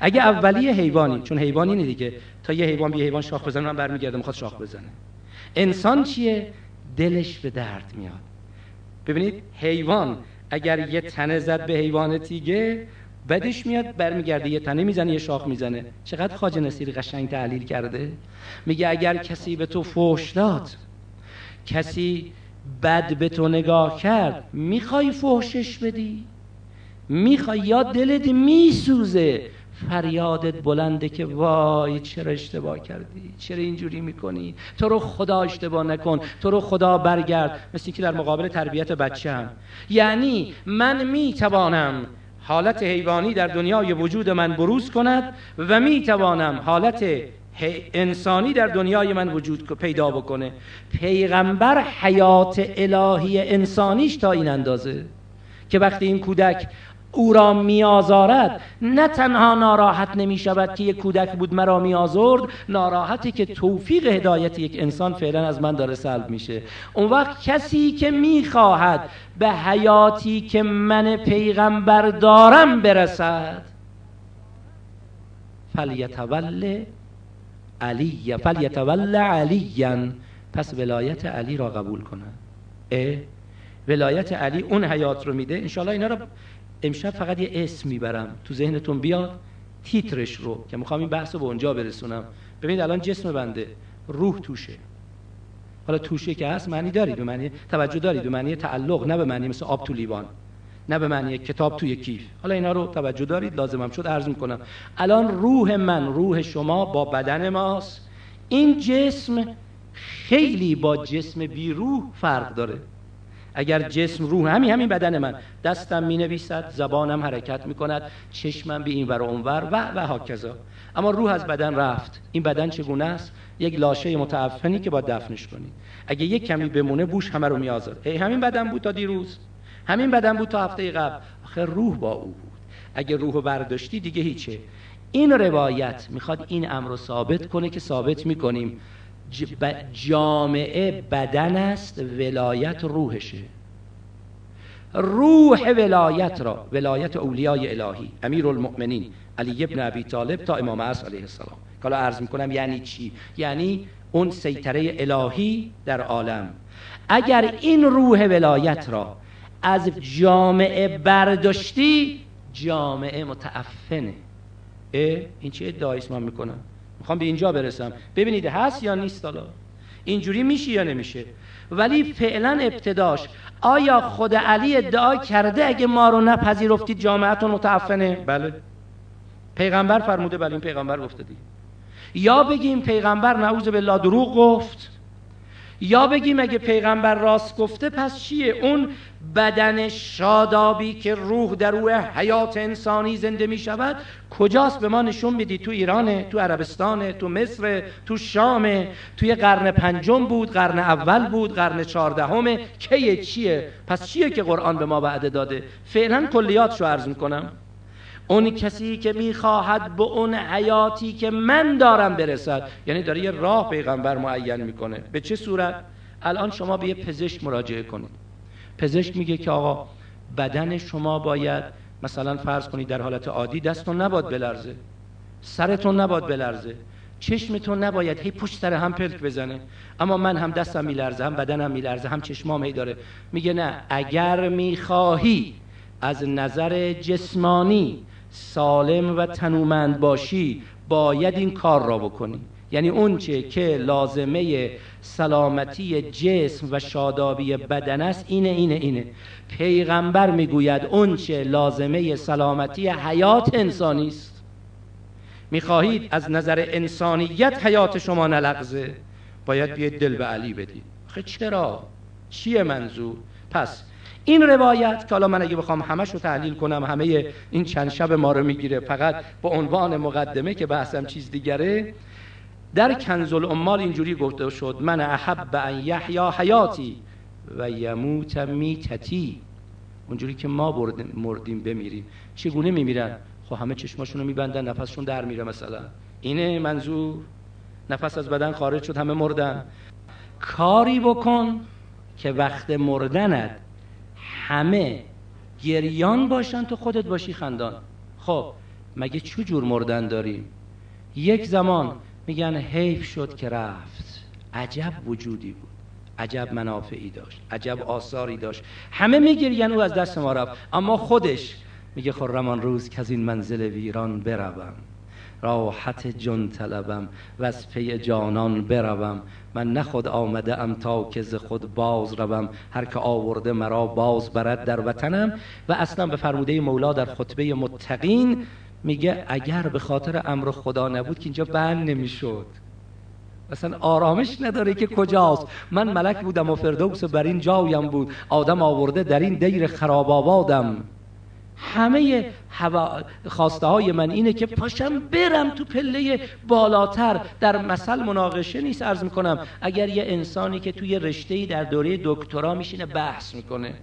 اگه اولی حیوانی چون حیوانی اینه دیگه. تا یه حیوان بی حیوان شاخ بزنه من برمیگرده می‌خواد شاخ بزنه. انسان چیه؟ دلش به درد میاد. ببینید حیوان اگر یه تنه زد به حیوان تیگه بدش میاد برمیگرده یه تنه می‌زنه یه شاخ می‌زنه. چقدر خاج نصیری قشنگ تحلیل کرده؟ میگه اگر کسی به تو فوش داد کسی بد به تو نگاه کرد می‌خوای فوشش بدی؟ می‌خوای یا دلت میسوزه فریادت بلنده که وای چرا اشتباه کردی؟ چرا اینجوری می‌کنی؟ تو رو خدا اشتباه نکن تو رو خدا برگرد. مثل که در مقابل تربیت بچه هم. یعنی من می‌توانم حالت حیوانی در دنیای وجود من بروز کند و می‌توانم حالت انسانی در دنیای من وجود پیدا بکنه. پیغمبر حیات الهی انسانیش تا این اندازه. که وقتی این کودک او را میآزارد نه تنها ناراحت نمی شود که یک کودک بود مرا میآزرد ناراحتی که توفیق هدایت یک انسان فعلا از من داره سلب میشه. اون وقت کسی که می‌خواهد به حیاتی که من پیغمبر دارم برسد. فلیتول علی فلیتول علیا. پس ولایت علی را قبول کنه. ولایت علی اون حیات رو میده. انشاءالله اینا رو امشب فقط یه اسم می‌برم تو ذهنتون بیاد تیترش رو که می‌خوام این بحث رو به اونجا برسونم. ببینید الان جسم بنده روح توشه. حالا توشه که هست معنی دارید به معنی توجه دارید به معنی تعلق نه به معنی مثل آب تو لیوان نه به معنی کتاب توی کیف. حالا اینا رو توجه دارید لازمم شد عرض می‌کنم. الان روح من روح شما با بدن ماست. این جسم خیلی با جسم بی روح فرق داره. اگر جسم روح همین همین بدن من دستم می نویسد زبانم حرکت می کند چشمم به این ور و اونور و و هاکذا. اما روح از بدن رفت. این بدن چگونه است؟ یک لاشه متعفنی که با دفنش کنید اگه یک کمی بمونه بوش همه رو میآزاد. ای همین بدن بود تا دیروز. همین بدن بود تا هفته قبل. آخه روح با او بود. اگه روح برداشتی دیگه هیچه. این روایت می‌خواد این امر رو ثابت کنه که ثابت می‌کنیم. جامعه بدن است ولایت روحشه. روح ولایت را ولایت اولیای الهی امیر المؤمنین علی ابن ابی طالب تا امام عصر علیه السلام. حالا عرض می‌کنم یعنی چی؟ یعنی اون سیطره الهی در عالم. اگر این روح ولایت را از جامعه برداشتی جامعه متعفنه. اه این چه ادعایی من می‌کنم؟ می‌خوام به اینجا برسم. ببینید هست یا نیست حالا؟ اینجوری میشه یا نمیشه؟ ولی فعلا ابتداش آیا خود علی ادعا کرده اگه ما رو نپذیرفتید جامعتون متعفنه؟ بله. پیغمبر فرموده بله این پیغمبر گفته دی. یا بگیم پیغمبر نعوذ بالله دروغ گفت. یا بگیم اگه پیغمبر راست گفته پس چیه؟ اون بدن شادابی که روح در روی حیات انسانی زنده می شود کجاست به ما نشون میدی؟ تو ایرانه تو عربستانه تو مصر تو شامه توی قرن پنجم بود قرن اول بود قرن چهاردهمه. کیه چیه؟ پس چیه که قرآن به ما وعده داده؟ فعلا کلیات رو عرض می‌کنم. اون کسی که می‌خواهد به اون حیاتی که من دارم برسد یعنی داره یه راه پیغمبر معین می‌کنه. به چه صورت؟ الان شما به یه پزشک مراجعه کنید. پزشک میگه که آقا بدن شما باید مثلا فرض کنید در حالت عادی دستون نباد بلرزه سرتون نباد بلرزه چشمتون نباید هی پشت سر هم پلک بزنه. اما من هم دستم میلرزه هم بدنم میلرزه هم چشمام هی داره. میگه نه اگر می‌خواهی از نظر جسمانی سالم و تنومند باشی باید این کار را بکنی. یعنی اونچه که لازمه سلامتی جسم و شادابی بدن است اینه اینه اینه. پیغمبر می‌گوید اونچه لازمه سلامتی حیات انسانی است. می‌خواهید از نظر انسانیت حیات شما نلغزه؟ باید بیاید دل به علی بدید. خب چرا؟ چیه منظور؟ پس این روایت که حالا من اگه بخوام همش رو تحلیل کنم همه این چند شب ما رو می‌گیره فقط با عنوان مقدمه که بحثم چیز دیگره در کنز الامال اینجوری گفته شد من احب ان یحیا حیاتی و یموت میتتی. اونجوری که ما مردیم بمیریم. چگونه میمیرن؟ خب همه چشماشون رو میبندن نفسشون در میره مثلا. اینه منظور. نفس از بدن خارج شد همه مردن. کاری بکن که وقت مردنت همه گریان باشن تو خودت باشی خندان. خب مگه چه جور مردن داریم؟ یک زمان میگن حیف شد که رفت. عجب وجودی بود. عجب منافعی داشت. عجب آثاری داشت. همه میگرین او از دست ما رفت. اما خودش میگه خرمان روز که از این منزل ویران بروم. راحت جن طلبم و از پی جانان بروم. من نخود آمده ام تا که ز خود باز روم. هر که آورده مرا باز برد در وطنم و اصلا به فرموده مولا در خطبه متقین میگه اگر به خاطر امر خدا نبود که اینجا بند نمی‌شد. مثلا آرامش نداره که کجاست. من ملک بودم و فردوس بر این جایم بود. آدم آورده در این دیر خراب آبادم. همه خواسته های من اینه که پاشم برم تو پله بالاتر. در مثل مناقشه نیست ارز می‌کنم. اگر یه انسانی که توی رشته در دوره دکترا میشینه بحث می‌کنه.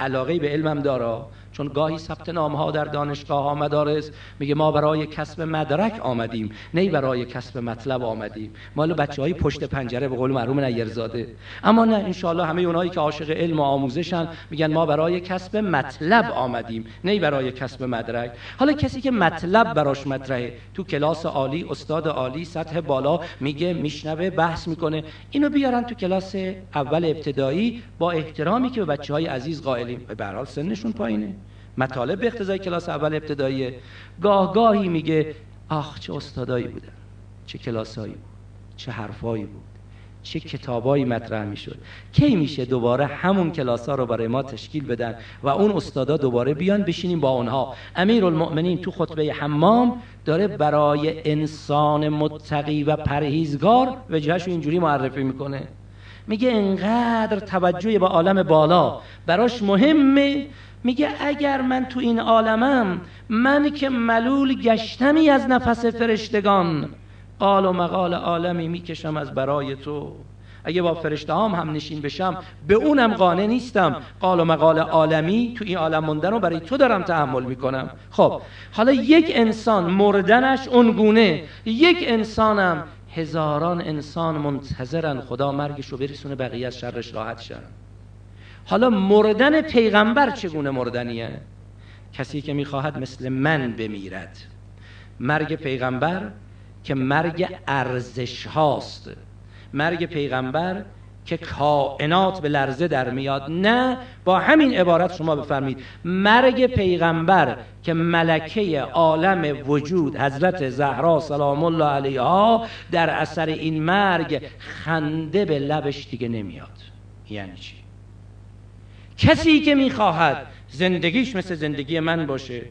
علاقه به علمم داره. چون گاهی ثبت نام ها در دانشگاه ها مدارس میگه ما برای کسب مدرک آمدیم نه برای کسب مطلب آمدیم. مال بچه های پشت پنجره به قول مرحوم نیرزاده. اما نه انشالله همه اونایی که عاشق علم و آموزشن میگن ما برای کسب مطلب آمدیم نه برای کسب مدرک. حالا کسی که مطلب براش مطرحه تو کلاس عالی استاد عالی سطح بالا میگه میشنوه بحث می‌کنه اینو بیارن تو کلاس اول ابتدایی با احترامی که به بچه های عزیز قائلیم. به هر سنشون پایینه. مطالب به اقتضای کلاس اول ابتداییه گاه گاهی میگه آخ چه استادایی بودن چه کلاسایی بود چه حرفایی بود چه کتابایی مطرح می‌شد. کی میشه دوباره همون کلاس ها رو برای ما تشکیل بدن و اون استادا دوباره بیان بشینیم با اونها؟ امیر المؤمنین تو خطبه حمام داره برای انسان متقی و پرهیزگار وجهش اینجوری معرفی می‌کنه. میگه انقدر توجه به عالم بالا براش مهمه میگه اگر من تو این عالمم من که ملول گشتمی از نفس فرشتگان. قال و مقال عالمی می‌کشم از برای تو. اگه با فرشته هم, هم نشین بشم به اونم قانع نیستم. قال و مقال عالمی تو این عالم موندن رو برای تو دارم تحمل می‌کنم. خب حالا یک انسان مردنش اونگونه. یک انسانم هزاران انسان منتظرن خدا مرگش رو برسونه بقیه از شرش راحت شن. حالا مردن پیغمبر چگونه مردنیه؟ کسی که می‌خواهد مثل من بمیرد. مرگ پیغمبر که مرگ ارزش هاست مرگ پیغمبر که کائنات به لرزه در میاد. نه با همین عبارت شما بفرمید مرگ پیغمبر که ملکه عالم وجود حضرت زهرا سلام الله علیها در اثر این مرگ خنده به لبش دیگه نمیاد. یعنی چی؟ کسی که می‌خواهد زندگیش مثل زندگی من باشه.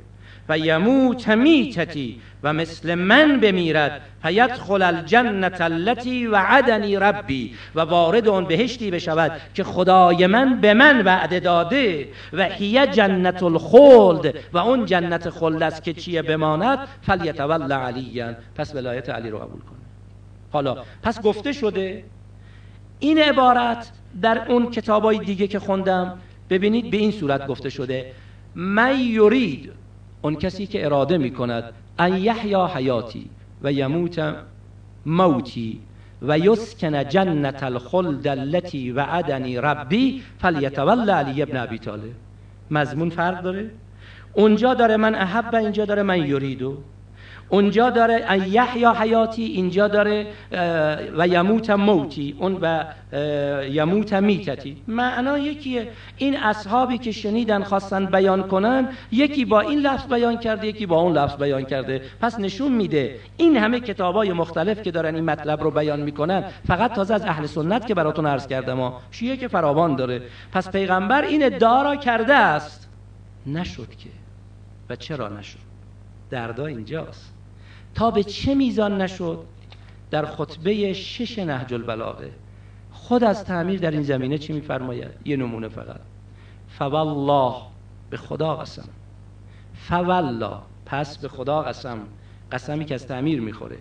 و یموت میتتی و مثل من بمیرد. فیدخل الجنت التي وعدنی ربی. و وارد اون بهشتی بشود که خدای من به من وعده داده. و هی جنت الخلد. و اون جنت خلد است که چیه بماند؟ فلیتول علیان پس ولایت علی رو قبول کنه حالا پس گفته شده این عبارت در اون کتابای دیگه که خوندم ببینید به این صورت گفته شده من یرید اون کسی که اراده می کند ان یحیا حیاتی و یموت موتی و یسکن جنت الخلد التي وعدنی ربی فلیتول علی ابن ابی طالب. مضمون فرق داره؟ اونجا داره من احب اینجا داره من یریدو. اونجا داره یحیا حیاتی اینجا داره و یموت موتی اون و یموت میتتی. معنا یکیه. این اصحابی که شنیدن خواستن بیان کنن یکی با این لفظ بیان کرده یکی با اون لفظ بیان کرده. پس نشون میده این همه کتابای مختلف که دارن این مطلب رو بیان می‌کنن فقط تازه از اهل سنت که براتون عرض کردم ما شیعه که فراوان داره. پس پیغمبر این ادعا را کرده است. نشد که. و چرا نشد؟ دردا اینجاست. تا به چه میزان نشد؟ در خطبه شش نهج البلاغه. خود از تعمیر در این زمینه چی میفرماید؟ یه نمونه فقط. فوالله به خدا قسم. فوالله پس به خدا قسم. قسمی که از تعمیر می‌خوره.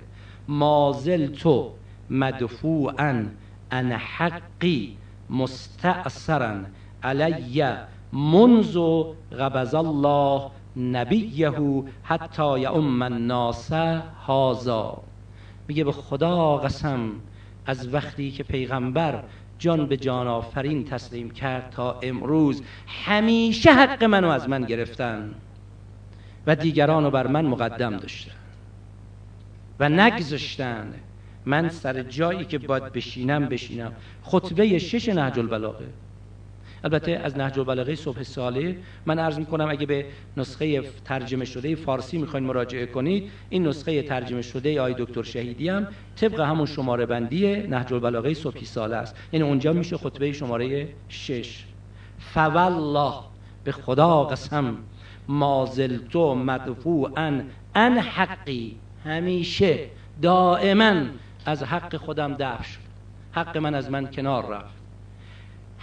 مازل تو مدفوعا ان حقی مستأثرا علی منذ غبز الله نبیه حتی یعم الناس هازا میگه به خدا قسم از وقتی که پیغمبر جان به جان آفرین تسلیم کرد تا امروز همیشه حق منو از من گرفتن و دیگران رو بر من مقدم داشتن و نگذاشتن. من سر جایی که باید بشینم بشینم. خطبه شش نهج البلاغه. البته از نهج البلاغه صبح ساله من عرض می‌کنم اگه به نسخه ترجمه شده فارسی می‌خواین مراجعه کنید این نسخه ترجمه شده آی دکتر شهیدی هم طبق همون شماره بندی نهج البلاغه صبح ساله است. یعنی اونجا میشه خطبه شماره 6 فوالله به خدا قسم مازلتو مدفوعا ان حقی. همیشه دائما از حق خودم دفع شد. حق من از من کنار رفت.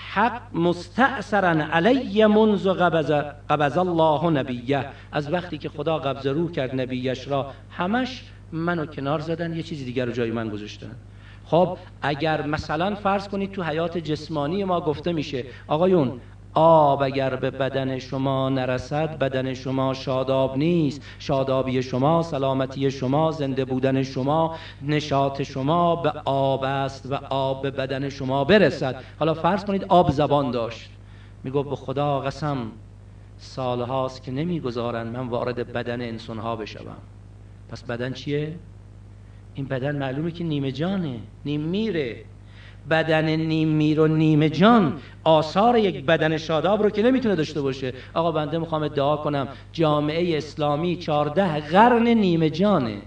حق مستأثرا علی منذ قبض, قبض الله نبیه. از وقتی که خدا قبض رو کرد نبیش را همش منو کنار زدن یه چیزی دیگر رو جای من گذاشتن. خب اگر مثلا فرض کنید تو حیات جسمانی ما گفته میشه آقایون آب اگر به بدن شما نرسد بدن شما شاداب نیست. شادابی شما سلامتی شما زنده بودن شما نشاط شما به آب است و آب به بدن شما برسد. حالا فرض کنید آب زبان داشت. میگو به خدا قسم سالهاست که نمی‌گذارن من وارد بدن انسانها بشوم. پس بدن چیه؟ این بدن معلومه که نیمه جانه نیم میره. بدن نیم میر و نیم جان آثار یک بدن شاداب رو که نمی‌تونه داشته باشه. آقا بنده می‌خوام ادعا کنم جامعه اسلامی چارده قرن نیمه جانه.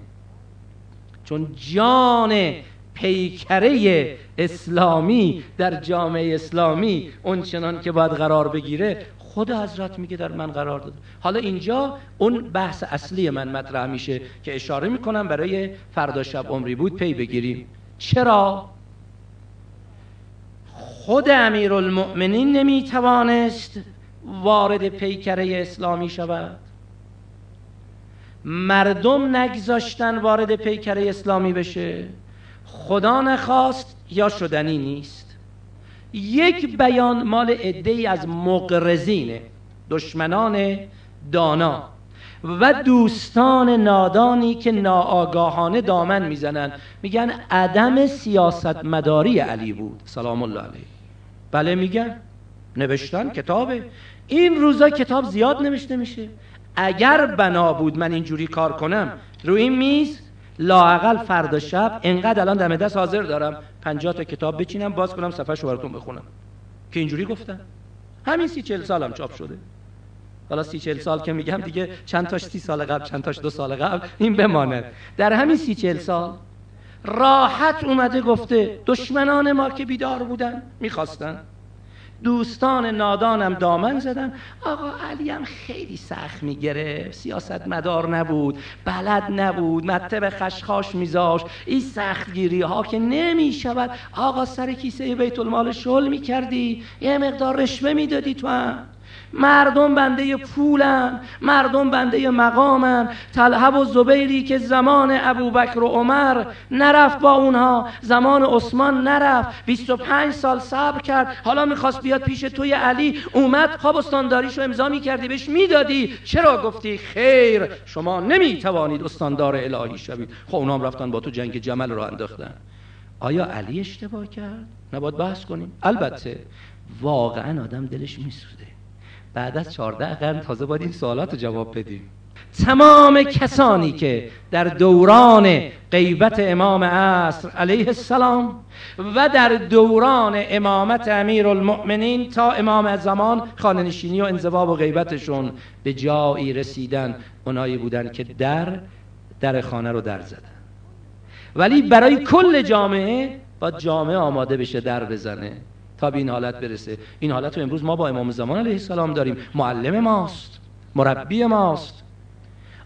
چون جان پیکره اسلامی در جامعه اسلامی اون چنان که باید قرار بگیره خود حضرت میگه در من قرار داد حالا اینجا اون بحث اصلی من مطرح میشه که اشاره می‌کنم برای فردا شب عمری بود پی بگیریم. چرا؟ خود امیرالمؤمنین نمی‌توانست وارد پیکره اسلامی شود. مردم نگذاشتن وارد پیکره اسلامی بشه. خدا نخواست یا شدنی نیست. یک بیان مال عده از مقرزین دشمنان دانا. و دوستان نادانی که ناآگاهانه دامن می‌زنن. میگن عدم سیاست مداری علی بود. سلام الله علیه. بله میگن. نوشتن کتابه. این روزا کتاب زیاد نوشته میشه. اگر بنا بود من اینجوری کار کنم روی این میز لاقل فردا شب انقدر الان دم دست حاضر دارم. 50 تا کتاب بچینم باز کنم صفحه براتون بخونم. که اینجوری گفتن. همین سی چل سالم چاپ شده. حالا سی چل سال که میگم دیگه چند تاش سی سال قبل چند تاش دو سال قبل این بماند در همین سی چل سال راحت اومده گفته دشمنان ما که بیدار بودن می‌خواستن. دوستان نادانم دامن زدن. آقا علی هم خیلی سخت میگره. سیاست مدار نبود بلد نبود مطب خشخاش میذاش. این سختگیری ها که نمی‌شود. آقا سر کیسه بیت المال شل می‌کردی. یه مقدار رشوه می‌دادی تو هم. مردم بنده پولن مردم بنده مقامن. طلحه و زبیری که زمان ابوبکر و عمر نرفت با اونها زمان عثمان نرفت. 25 سال صبر کرد. حالا می‌خواست بیاد پیش توی علی. اومد خواب استانداریشو امضا می‌کردی بهش می‌دادی. چرا گفتی؟ خیر شما نمی‌توانید استاندار الهی شوید. خب اونام رفتن با تو جنگ جمل رو انداختن. آیا علی اشتباه کرد؟ نباید بحث کنیم. البته واقعا آدم دلش میسوده بعد از 14 قرن تازه باید این سوالات رو جواب بدیم. تمام کسانی که در دوران غیبت امام عصر علیه السلام و در دوران امامت امیر المؤمنین تا امام زمان خاننشینی و انزواب و غیبتشون به جایی رسیدن اونایی بودن که در در خانه رو در زدن. ولی برای کل جامعه با جامعه آماده بشه در بزنه. به این حالت برسه. این حالت رو امروز ما با امام زمان علیه السلام داریم. معلم ماست. مربی ماست.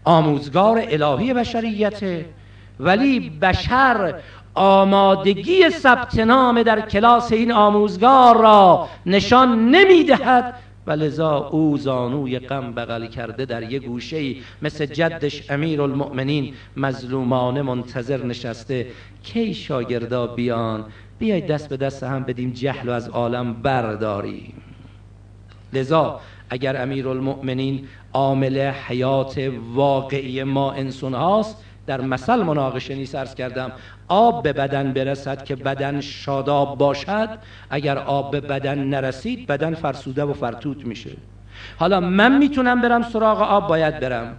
آموزگار الهی بشریته. ولی بشر آمادگی ثبت نام در کلاس این آموزگار را نشان نمی‌دهد. و لذا او زانوی غم بغل کرده در یه گوشه ای مثل جدش امیر المؤمنین مظلومانه منتظر نشسته. کی شاگردا بیان؟ بیاید دست به دست هم بدیم جهل و از عالم برداریم. لذا اگر امیر المؤمنین عامل حیات واقعی ما انسان هاست در مثل مناقشه نیست ارز کردم آب به بدن برسد که بدن شاداب باشد اگر آب به بدن نرسید بدن فرسوده و فرتوت میشه. حالا من می‌تونم برم سراغ آب باید برم.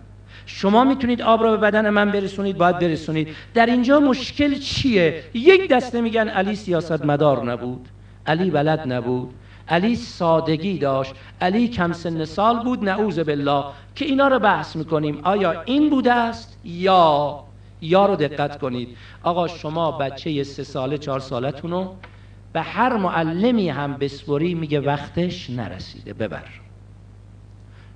شما می‌تونید آب را به بدن من برسونید باید برسونید. در اینجا مشکل چیه؟ یک دسته میگن علی سیاست مدار نبود. علی بلد نبود. علی سادگی داشت. علی کم سن سال بود نعوذ بالله. که اینا رو بحث می‌کنیم. آیا این بوده است؟ یا یا رو دقت کنید. آقا شما بچه سه ساله چهار سالتون رو به هر معلمی هم بسپری میگه وقتش نرسیده. ببر.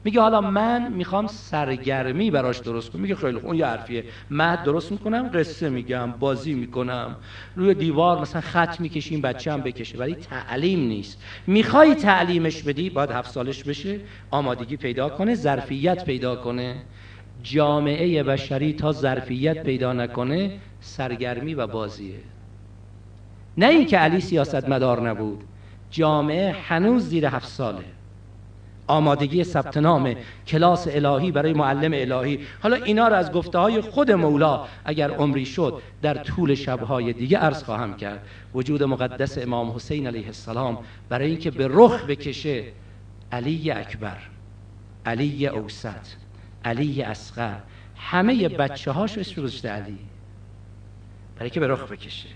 میگه حالا من می‌خوام سرگرمی براش درست کنم. میگه خیلی اون یه حرفیه. مد درست می‌کنم قصه میگم بازی می‌کنم. روی دیوار مثلا خط می‌کشیم بچه هم بکشه. ولی تعلیم نیست. می‌خوای تعلیمش بدی باید هفت سالش بشه آمادگی پیدا کنه ظرفیت پیدا کنه. جامعه بشری تا ظرفیت پیدا نکنه سرگرمی و بازیه. نه اینکه علی سیاست مدار نبود. جامعه هنوز زیر هفت ساله. آمادگی ثبت نام کلاس الهی برای معلم الهی. حالا اینا رو از گفته های خود مولا اگر عمری شد در طول شبهای دیگه عرض خواهم کرد. وجود مقدس امام حسین علیه السلام برای اینکه به رخ بکشه علی اکبر علی اوسط علی اصغر همه بچه هاش اسم گذاشته علی؟ برای که به رخ بکشه.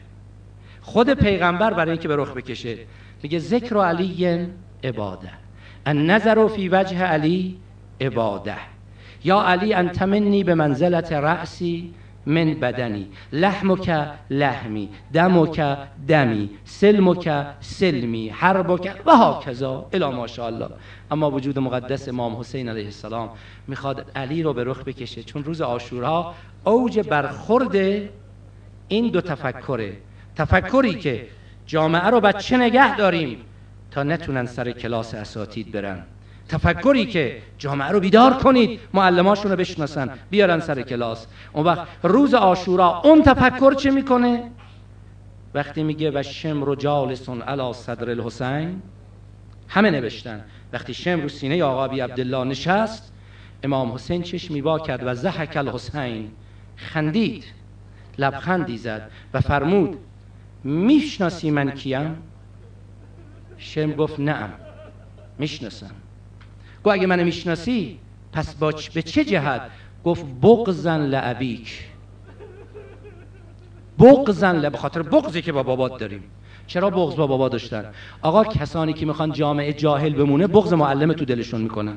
خود پیغمبر برای اینکه به رخ بکشه. میگه ذکر علی عباده النظر فی وجه علی عباده. یا علی انت منی به منزلت رأسی من بدنی. لحمک لحمی دمک دمی سلمک سلمی حربک و هاکذا. الا ماشاءالله. اما وجود مقدس امام حسین علیه السلام می‌خواد علی رو به رخ بکشه. چون روز آشورا اوج برخورد این دو تفکره. تفکری که جامعه رو بچه نگه داریم. تا نتونن سر کلاس اساتید برن. تفکری که جامعه رو بیدار کنید معلماشون رو بشناسن بیارن سر کلاس. اون وقت روز آشورا اون تفکر چه می‌کنه؟ وقتی میگه و شمر جالسون علا صدر الحسین. همه نوشتن. وقتی شمر رو سینه آقا بی عبدالله نشست امام حسین چشمی با کرد و زحک الحسین. خندید. لبخندی زد و فرمود می‌شناسی من کیم؟ شم گفت نعم می‌شناسم. گو اگه منو می‌شناسی پس با به چه جهت؟ گفت بغزن لعبیک بغزن ل... به خاطر بغزی که با بابات داریم. چرا بغز با بابا داشتن؟ آقا کسانی که می‌خوان جامعه جاهل بمونه بغز معلم تو دلشون می‌کنن.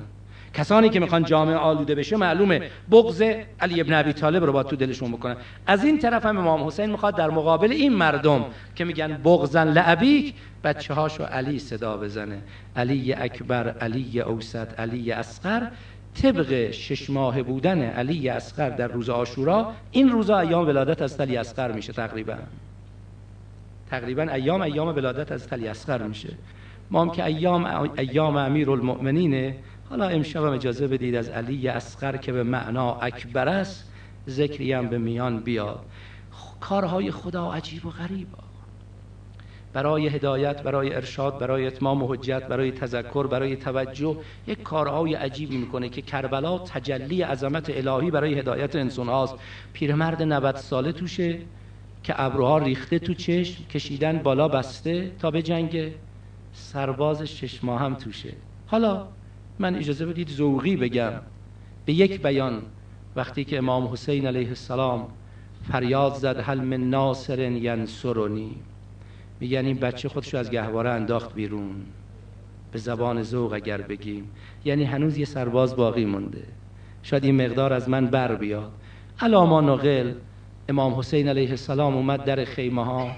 کسانی که می‌خوان جامعه آلوده بشه معلومه. بغض علی ابن ابی طالب رو با تو دلشون بکنن. از این طرف هم امام حسین می‌خواد در مقابل این مردم که میگن بغزن لعبیک بچه هاشو علی صدا بزنه. علی اکبر علی اوسط علی اصغر طبق شش ماه بودن علی اصغر در روز آشورا این روزا ایام ولادت از علی اصغر میشه تقریبا. تقریبا ایام ایام ولادت از علی اصغر میشه. ما هم که ایام ایام امیر المؤمنینه حالا امشب هم اجازه بدید از علی اصغر که به معنا اکبر است ذکری هم به میان بیاد. کارهای خدا عجیب و غریب برای هدایت برای ارشاد برای اتمام حجت برای تذکر برای توجه یک کارهای عجیبی می‌کنه که کربلا تجلی عظمت الهی برای هدایت انسان هاست. پیرمرد 90 ساله توشه که ابروها ریخته تو چشم کشیدن بالا بسته تا به جنگ سرباز شش ماه هم توشه. حالا من اجازه بدید ذوقی بگم. به یک بیان وقتی که امام حسین علیه السلام فریاد زد هل من ناصر ینصرنی. میگن این بچه خودشو از گهواره انداخت بیرون. به زبان ذوق اگر بگیم. یعنی هنوز یه سرباز باقی مونده. شاید این مقدار از من بر بیاد. علاما نقل امام حسین علیه السلام اومد در خیمه ها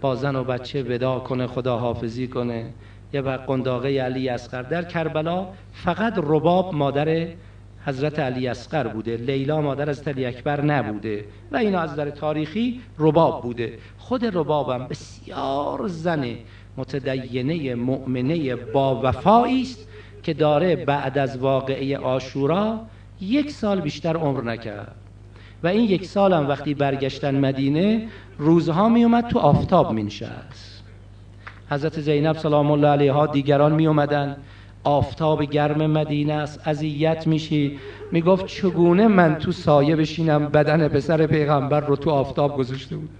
با زن و بچه ودا کنه خدا حافظی کنه. و قنداقه علی اصغر در کربلا فقط رباب مادر حضرت علی اصغر بوده. لیلا مادر از علی اکبر نبوده و اینا از در تاریخی رباب بوده. خود ربابم بسیار زن متدینه مؤمنه با وفایی است که داره بعد از واقعه آشورا یک سال بیشتر عمر نکرد. و این یک سال هم وقتی برگشتن مدینه روزها می اومد تو آفتاب می نشست حضرت زینب سلام الله علیها دیگران می اومدن آفتاب گرم مدینه است. اذیت میشی. می‌گفت چگونه من تو سایه بشینم؟ بدن پسر پیغمبر رو تو آفتاب گذاشته بود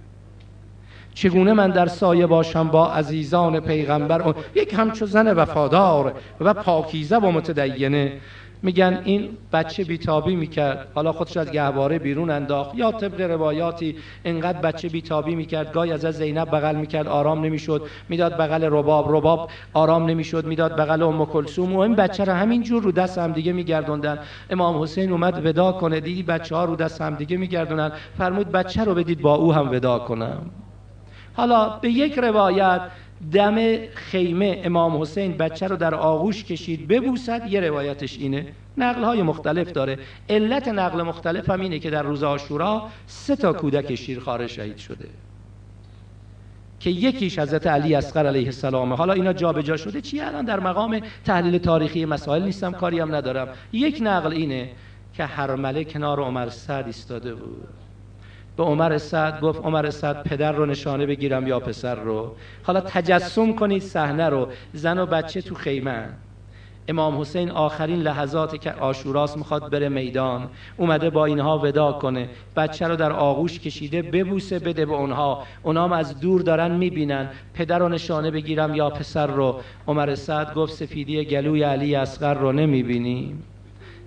چگونه من در سایه باشم با عزیزان پیغمبر؟ یک همچو زن وفادار و پاکیزه و متدینه. میگن این بچه بیتابی می‌کرد. حالا خودش از گهواره بیرون انداخت. یا طبق روایاتی انقدر بچه بیتابی می‌کرد گاهی از زینب بغل می‌کرد آرام نمی‌شد. می‌داد بغل رباب رباب آرام نمی‌شد. می‌داد بغل ام کلثوم و این بچه رو همین جور رو دست هم دیگه میگردوندن. امام حسین اومد ودا کنه. دیدی بچه ها رو دست هم دیگه میگردونن. فرمود بچه رو بدید با او هم ودا کنم. حالا به یک روایت دم خیمه امام حسین بچه رو در آغوش کشید ببوسد. یه روایتش اینه نقل های مختلف داره. علت نقل مختلف هم اینه که در روز آشورا سه تا کودک شیرخواره شهید شده. که یکیش حضرت علی اصغر علیه السلام حالا اینا جابجا شده چی الان؟ در مقام تحلیل تاریخی مسائل نیستم کاری هم ندارم. یک نقل اینه که هرمله کنار عمر سعد ایستاده بود. به عمر سعد گفت عمر سعد پدر رو نشانه بگیرم یا پسر رو. حالا تجسم کنید صحنه رو زن و بچه تو خیمه. امام حسین آخرین لحظات که آشوراس می‌خواد بره میدان. اومده با اینها ودا کنه. بچه رو در آغوش کشیده ببوسه بده به اونها. اونام از دور دارن می‌بینن. پدر رو نشانه بگیرم یا پسر رو. عمر سعد گفت سفیدی گلوی علی اصغر رو نمی‌بینیم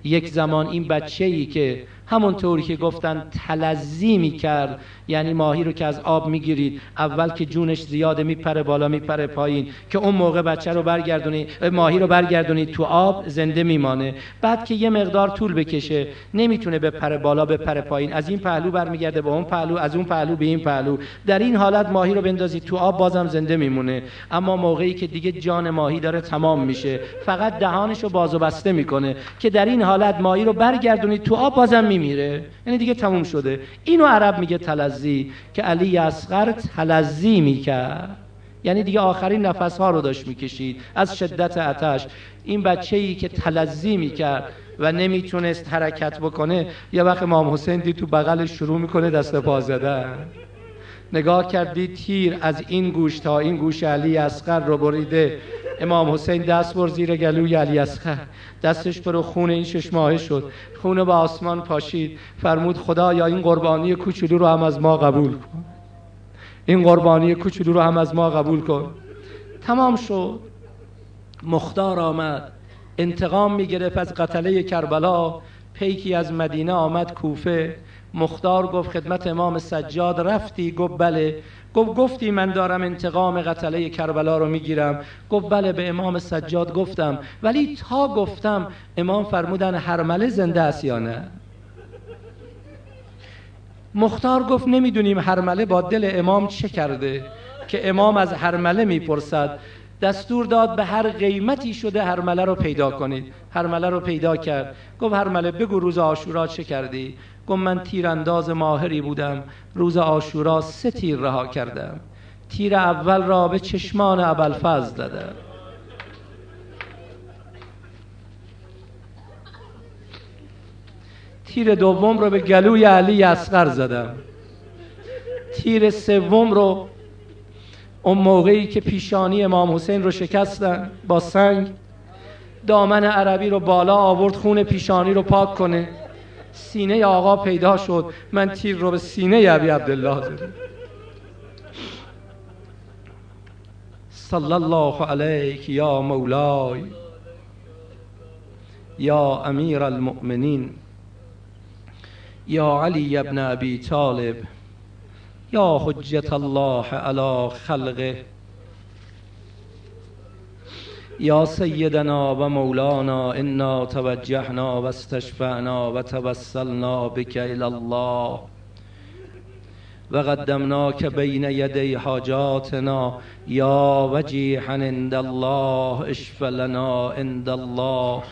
یک زمان این بچه ای که همونطوری که گفتن تلزی می‌کرد. یعنی ماهی رو که از آب می‌گیرید اول که جونش زیاده میپره بالا میپره پایین که اون موقع بچه رو برگردونی ماهی رو برگردونی تو آب زنده میمانه. بعد که یه مقدار طول بکشه نمی‌تونه بپره بالا بپره پایین. از این پهلو برمیگرده به اون پهلو از اون پهلو به این پهلو. در این حالت ماهی رو بندازی تو آب بازم زنده میمونه. اما موقعی که دیگه جان ماهی داره تمام میشه. فقط دهانش رو باز و بسته می‌کنه که در این حالت ماهی رو برگردونی تو آب بازم میمیره یعنی دیگه تموم شده. اینو عرب میگه تلزی که علی اصغر تلزی می‌کرد. یعنی دیگه آخرین نفس ها رو داشت می‌کشید. از شدت آتش. این بچه ای که تلزی می‌کرد و نمی‌تونست حرکت بکنه یه وقت امام حسین دید تو بغلش شروع می‌کنه دست پا زدن. نگاه کردی تیر از این گوش تا این گوش علی اصغر رو بریده. امام حسین دست بر زیر گلوی علی اصغر. دستش پر خون این شش ماهه شد. خون به آسمان پاشید. فرمود خدا یا این قربانی کوچولو رو هم از ما قبول کن. این قربانی کوچولو رو هم از ما قبول کن. تمام شد. مختار آمد. انتقام می‌گرفت از قتله کربلا. پیکی از مدینه آمد کوفه. مختار گفت خدمت امام سجاد. رفتی؟ گفت بله. گفت گفتی من دارم انتقام قتله کربلا رو می‌گیرم. گفت بله به امام سجاد گفتم. ولی تا گفتم امام فرمودن هرمله زنده است یا نه؟ مختار گفت نمی‌دونیم هرمله با دل امام چه کرده که امام از هرمله می‌پرسد. دستور داد به هر قیمتی شده هرمله رو پیدا کنید. هرمله رو پیدا کرد. گفت هرمله بگو روز آشورا چه کردی؟ گفت من تیرانداز ماهری بودم. روز آشورا سه تیر رها کردم. تیر اول را به چشمان ابوالفضل دادم. تیر دوم رو به گلوی علی اصغر زدم. تیر سوم رو اون موقعی که پیشانی امام حسین رو شکستن با سنگ دامن عربی رو بالا آورد خون پیشانی رو پاک کنه. سینه آقا پیدا شد. من تیر رو به سینه ابی عبدالله زدم. صلی الله علیک یا مولای یا امیر المؤمنین یا علی ابن ابی طالب. یا حجت الله علی خلقه. یا سیدنا و مولانا انا توجهنا و استشفعنا و توسلنا بك الى الله. و قدمناک بین یدی حاجاتنا. یا وجیحا عند الله اشف لنا عند الله.